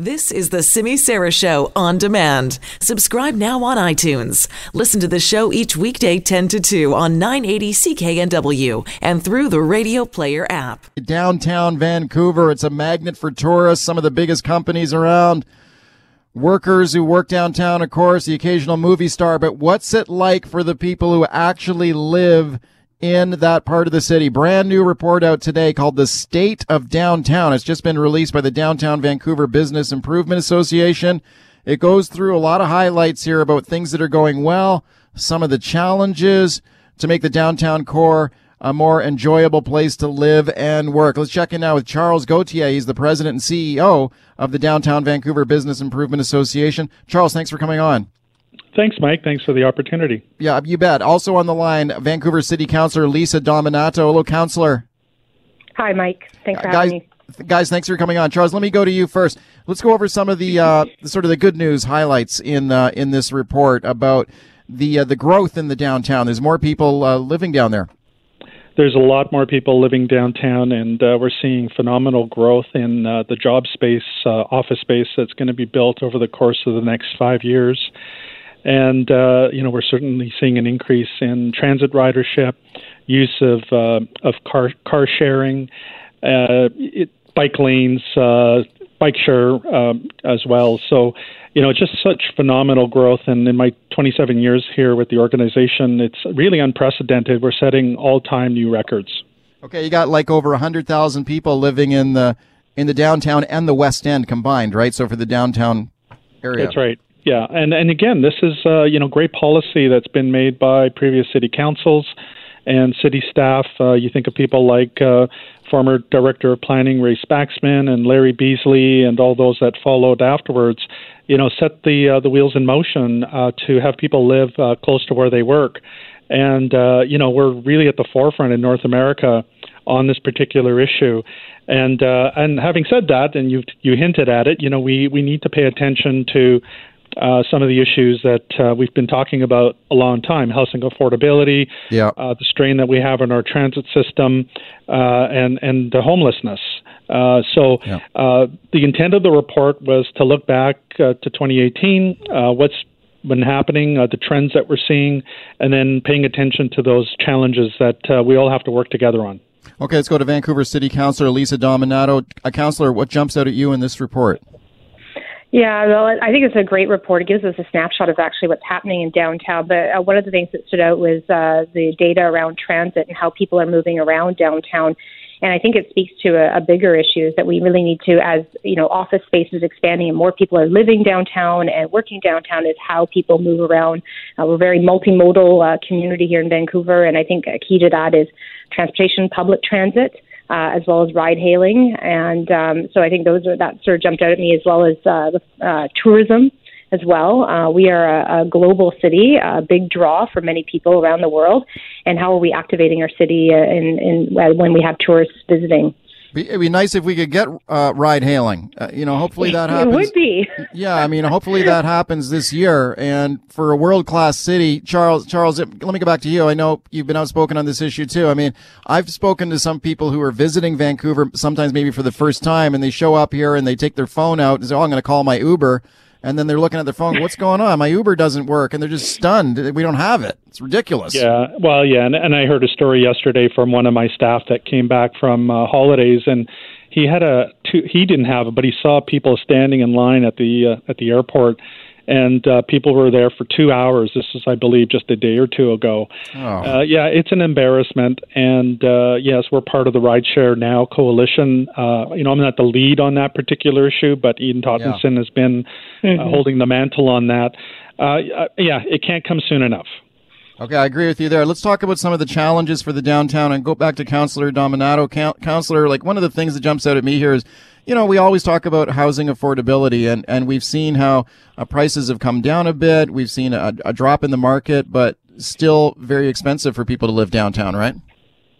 This is the Simi Sara Show on demand. Subscribe now on iTunes. Listen to the show each weekday 10 to 2 on 980 CKNW and through the Radio Player app. Downtown Vancouver, it's a magnet for tourists, some of the biggest companies around. Workers who work downtown, of course, the occasional movie star, but what's it like for the people who actually live in that part of the city. Brand new report out today called The State of Downtown. It's just been released by the Downtown Vancouver Business Improvement Association. It goes through a lot of highlights here about things that are going well, some of the challenges to make the downtown core a more enjoyable place to live and work. Let's check in now with Charles Gauthier. He's the president and CEO of the Downtown Vancouver Business Improvement Association. Charles, thanks for coming on. Thanks, Mike. Thanks for the opportunity. Yeah, you bet. Also on the line, Vancouver City Councilor Lisa Dominato. Hello, Councilor. Hi, Mike. Thanks for guys, having me. Guys, thanks for coming on. Charles, let me go to you first. Let's go over some of the uh, sort of the good news highlights in uh, in this report about the uh, the growth in the downtown. There's more people uh, living down there. There's a lot more people living downtown, and uh, we're seeing phenomenal growth in uh, the job space, office space that's going to be built over the course of the next five years. And, uh, you know, we're certainly seeing an increase in transit ridership, use of, uh, of car, car sharing, uh, it, bike lanes, uh, bike share um, as well. So, you know, just such phenomenal growth. And in my 27 years here with the organization, it's really unprecedented. We're setting all-time new records. Okay, you got like over 100,000 people living in the in the downtown and the West End combined, right? So for the downtown area. That's right. Yeah, and and again, this is uh, you know great policy that's been made by previous city councils and city staff. Uh, you think of people like uh, former director of planning Ray Spaxman and Larry Beasley and all those that followed afterwards. You know, set the uh, the wheels in motion uh, to have people live uh, close to where they work, and uh, you know we're really at the forefront in North America on this particular issue. And uh, and having said that, and you you hinted at it, you know we we need to pay attention to uh, some of the issues that uh, we've been talking about a long time housing affordability, yeah. uh, the strain that we have in our transit system, uh, and, and the homelessness. Uh, so, yeah. Uh, the intent of the report was to look back to 2018, what's been happening, the trends that we're seeing, and then paying attention to those challenges that we all have to work together on. Okay, let's go to Vancouver City Councilor Lisa Dominato. A councilor, what jumps out at you in this report? Yeah, well, I think it's a great report. It gives us a snapshot of actually what's happening in downtown. But uh, one of the things that stood out was uh, the data around transit and how people are moving around downtown. And I think it speaks to a, a bigger issue is that we really need to, as you know, office space is expanding and more people are living downtown and working downtown, is how people move around. Uh, we're a very multimodal uh, community here in Vancouver, and I think a key to that is transportation, public transit uh, as well as ride hailing. And um, so I think those are that sort of jumped out at me as well as uh, uh, tourism as well. Uh, we are a, a global city, a big draw for many people around the world. And how are we activating our city uh, in, in when we have tourists visiting? It'd be nice if we could get uh, ride hailing. Uh, you know, hopefully that happens. It would be. yeah, I mean, hopefully that happens this year. And for a world class city, Charles, Charles, let me go back to you. I know you've been outspoken on this issue too. I mean, I've spoken to some people who are visiting Vancouver, sometimes maybe for the first time, and they show up here and they take their phone out and say, "Oh, I'm going to call my Uber." And then they're looking at their phone. What's going on? My Uber doesn't work, and they're just stunned. We don't have it. It's ridiculous. Yeah, well, yeah, and, and I heard a story yesterday from one of my staff that came back from uh, holidays, and he had a two, he didn't have it, but he saw people standing in line at the uh, at the airport and uh, people were there for two hours. This is, I believe, just a day or two ago. Oh. Uh, yeah, it's an embarrassment. And uh, yes, we're part of the Rideshare Now coalition. Uh, you know, I'm not the lead on that particular issue, but Ian Tostenson yeah. has been uh, mm-hmm. holding the mantle on that. Uh, yeah, it can't come soon enough. Okay, I agree with you there. Let's talk about some of the challenges for the downtown and go back to Councillor Dominato. Councillor, like one of the things that jumps out at me here is, you know, we always talk about housing affordability and, and we've seen how uh, prices have come down a bit. We've seen a, a drop in the market, but still very expensive for people to live downtown, right?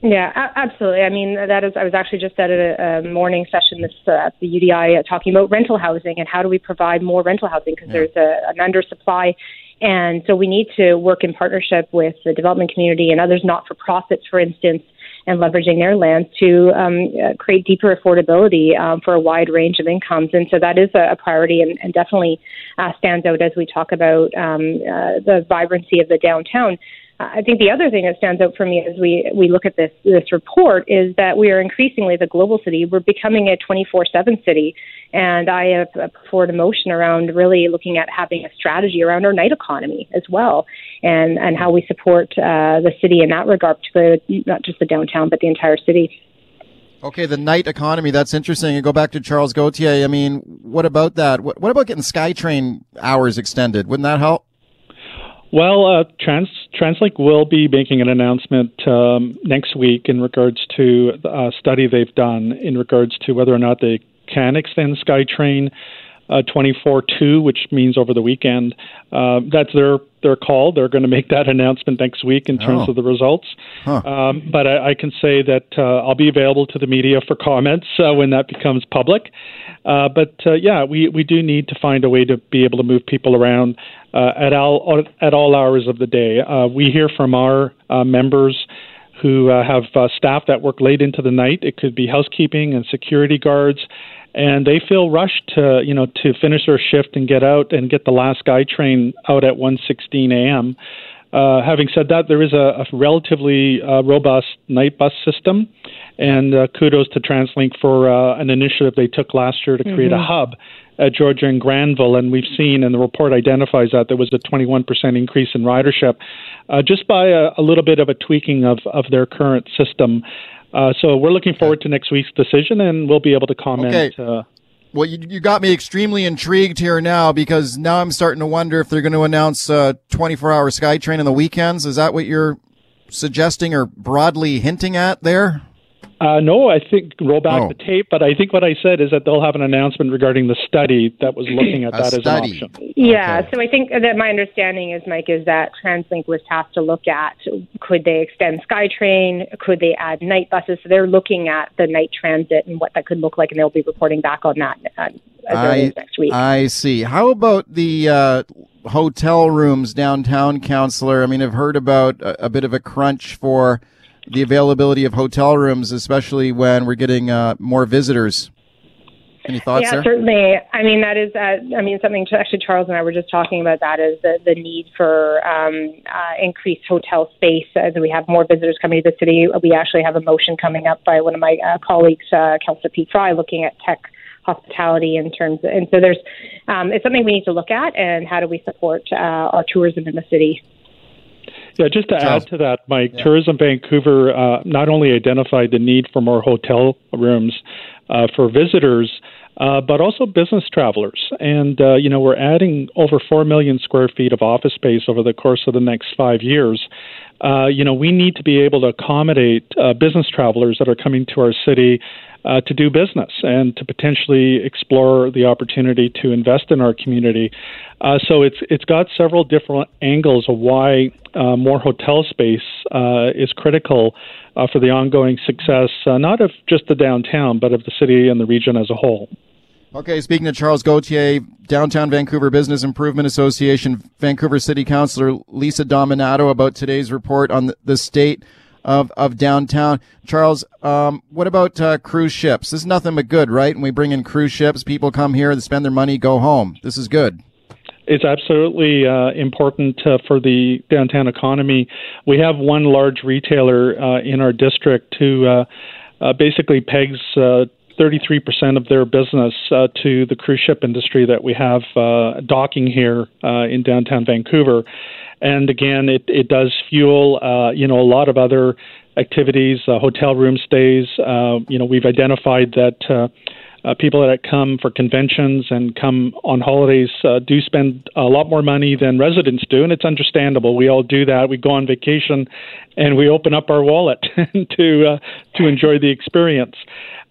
Yeah, absolutely. I mean, that is. I was actually just at a, a morning session this uh, at the UDI uh, talking about rental housing and how do we provide more rental housing because yeah. there's a, an undersupply and so we need to work in partnership with the development community and others not for profits, for instance, and leveraging their lands to um, uh, create deeper affordability um, for a wide range of incomes. And so that is a, a priority and, and definitely uh, stands out as we talk about um, uh, the vibrancy of the downtown. I think the other thing that stands out for me as we, we look at this this report is that we are increasingly the global city. We're becoming a 24/7 city, and I have put forward a motion around really looking at having a strategy around our night economy as well, and and how we support uh, the city in that regard, particularly not just the downtown but the entire city. Okay, the night economy. That's interesting. You go back to Charles Gauthier. I mean, what about that? What, what about getting SkyTrain hours extended? Wouldn't that help? Well, uh, Trans TransLink will be making an announcement um, next week in regards to a study they've done in regards to whether or not they can extend SkyTrain uh, 24/2, which means over the weekend. Uh, that's their their call. They're going to make that announcement next week in terms oh. of the results. Huh. Um, but I, I, can say that uh, I'll be available to the media for comments uh, when that becomes public. Uh, but uh, yeah, we, we do need to find a way to be able to move people around uh, at all at all hours of the day. Uh, we hear from our members who uh, have uh, staff that work late into the night. It could be housekeeping and security guards and they feel rushed to you know to finish their shift and get out and get the last SkyTrain out at 1:16 a.m. Uh, having said that, there is a, a relatively uh, robust night bus system, and uh, kudos to TransLink for uh, an initiative they took last year to create mm-hmm. a hub at Georgia and Granville, and we've seen, and the report identifies that there was a 21% increase in ridership uh, just by a, a, little bit of a tweaking of, of their current system. Uh, so we're looking forward to next week's decision, and we'll be able to comment. Okay. Well, you, you got me extremely intrigued here now because now I'm starting to wonder if they're going to announce uh, 24 hour SkyTrain on the weekends. Is that what you're suggesting or broadly hinting at there? Uh, no, I think roll back oh. the tape, but I think what I said is that they'll have an announcement regarding the study that was looking at that study. as an option. Yeah, okay. so I think that my understanding is, Mike, is that TransLink was tasked to look at could they extend SkyTrain, could they add night buses? So they're looking at the night transit and what that could look like, and they'll be reporting back on that uh, as I, early as next week. I see. How about the uh, hotel rooms downtown, Councillor? I mean, I've heard about a, a bit of a crunch for the availability of hotel rooms, especially when we're getting uh, more visitors. Any thoughts yeah, there? certainly. I mean, that is, uh, I mean, something to, actually Charles and I were just talking about that is the, the need for um, uh, increased hotel space as we have more visitors coming to the city. We actually have a motion coming up by one of my uh, colleagues, uh, Councillor Pete Fry, looking at tech hospitality in terms of, and so there's, um, it's something we need to look at and how do we support uh, our tourism in the city. Yeah, just to add to that, Mike, yeah. Tourism Vancouver uh, not only identified the need for more hotel rooms uh, for visitors, uh, but also business travelers. And, uh, you know, we're adding over 4 million square feet of office space over the course of the next five years. Uh, you know, we need to be able to accommodate uh, business travelers that are coming to our city uh, to do business and to potentially explore the opportunity to invest in our community. Uh, so it's it's got several different angles of why uh, more hotel space is critical for the ongoing success, not of just the downtown, but of the city and the region as a whole. Okay, speaking to Charles Gauthier, Downtown Vancouver Business Improvement Association, Vancouver City Councilor Lisa Dominato about today's report on the state of, of downtown. Charles, um, what about uh, cruise ships? This is nothing but good, right? And we bring in cruise ships, people come here, they spend their money, go home. This is good. It's absolutely uh, important uh, for the downtown economy. We have one large retailer uh, in our district who uh, uh, basically pegs 33% of their business uh, to the cruise ship industry that we have uh, docking here uh, in downtown Vancouver and again, it it does fuel uh, you know a lot of other activities, uh, hotel room stays. Uh, you know, we've identified that. Uh, people that come for conventions and come on holidays uh, do spend a lot more money than residents do, and it's understandable. We all do that. We go on vacation, and we open up our wallet to uh, to enjoy the experience.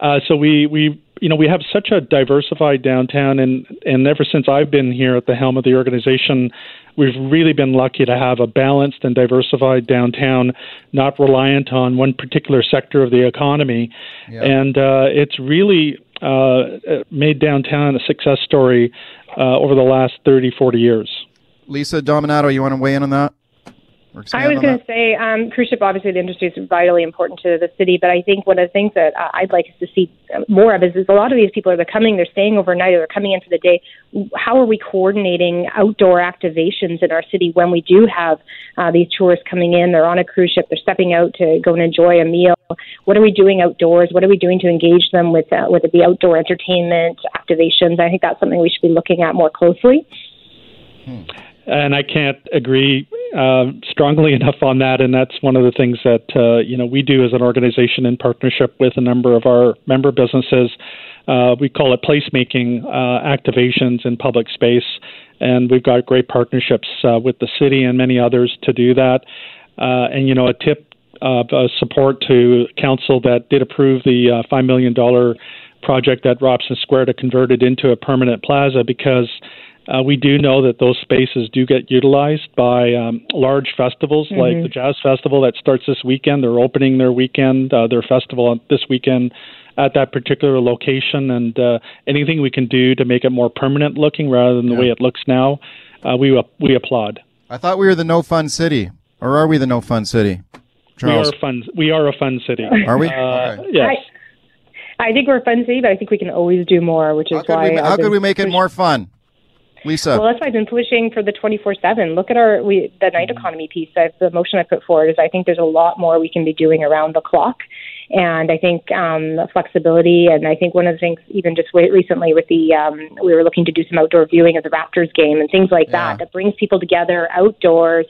Uh, so we we you know we have such a diversified downtown, and and ever since I've been here at the helm of the organization, we've really been lucky to have a balanced and diversified downtown, not reliant on one particular sector of the economy. Yep. And uh, it's really uh, made downtown a success story uh, over the last 30, 40 years. Lisa Dominato, you want to weigh in on that? I was going to say, um, cruise ship, obviously, the industry is vitally important to the city, but I think one of the things that uh, I'd like to see more of is, is a lot of these people are coming, they're staying overnight, or they're coming in for the day. How are we coordinating outdoor activations in our city when we do have uh, these tourists coming in? They're on a cruise ship, they're stepping out to go and enjoy a meal. What are we doing outdoors? What are we doing to engage them with uh, with the outdoor entertainment activations? I think that's something we should be looking at more closely. Hmm and I can't agree uh, strongly enough on that. And that's one of the things that uh, you know we do as an organization in partnership with a number of our member businesses. Uh, we call it placemaking uh, activations in public space, and we've got great partnerships uh, with the city and many others to do that. Uh, and you know, a tip of support to council that did approve the five million dollar project at Robson Square to convert it into a permanent plaza because uh, we do know that those spaces do get utilized by um, large festivals mm-hmm. like the Jazz Festival that starts this weekend. They're opening their weekend, uh, their festival this weekend at that particular location, and uh, anything we can do to make it more permanent looking rather than the yeah. way it looks now, uh, we we applaud. I thought we were the no fun city, or are we the no fun city? Charles? We are fun. We are a fun city. Are we? Uh, okay. Yes. I, I think we're a fun city, but I think we can always do more, which is how why. We, how could we make it more fun? Lisa. Well, that's why I've been pushing for the 24/7. Look at our we the night mm-hmm. economy piece. I've, the motion I put forward is I think there's a lot more we can be doing around the clock, and I think um, flexibility. And I think one of the things, even just recently with the um, we were looking to do some outdoor viewing of the Raptors game and things like yeah. that that brings people together outdoors,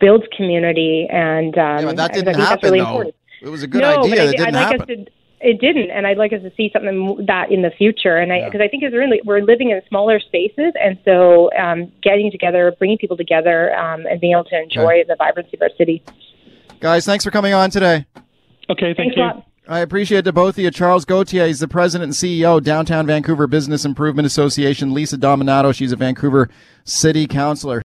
builds community, and um, yeah, that didn't happen really though. Important. It was a good no, idea. But I, didn't I'd like happen. Us to, it didn't, and I'd like us to see something that in the future. And I because yeah. I think it's really we're living in smaller spaces, and so um, getting together, bringing people together, um, and being able to enjoy okay. the vibrancy of our city. Guys, thanks for coming on today. Okay, thank Thanks you. I appreciate the both of you. Charles Gauthier is the president and CEO, Downtown Vancouver Business Improvement Association. Lisa Dominato, she's a Vancouver City Councilor.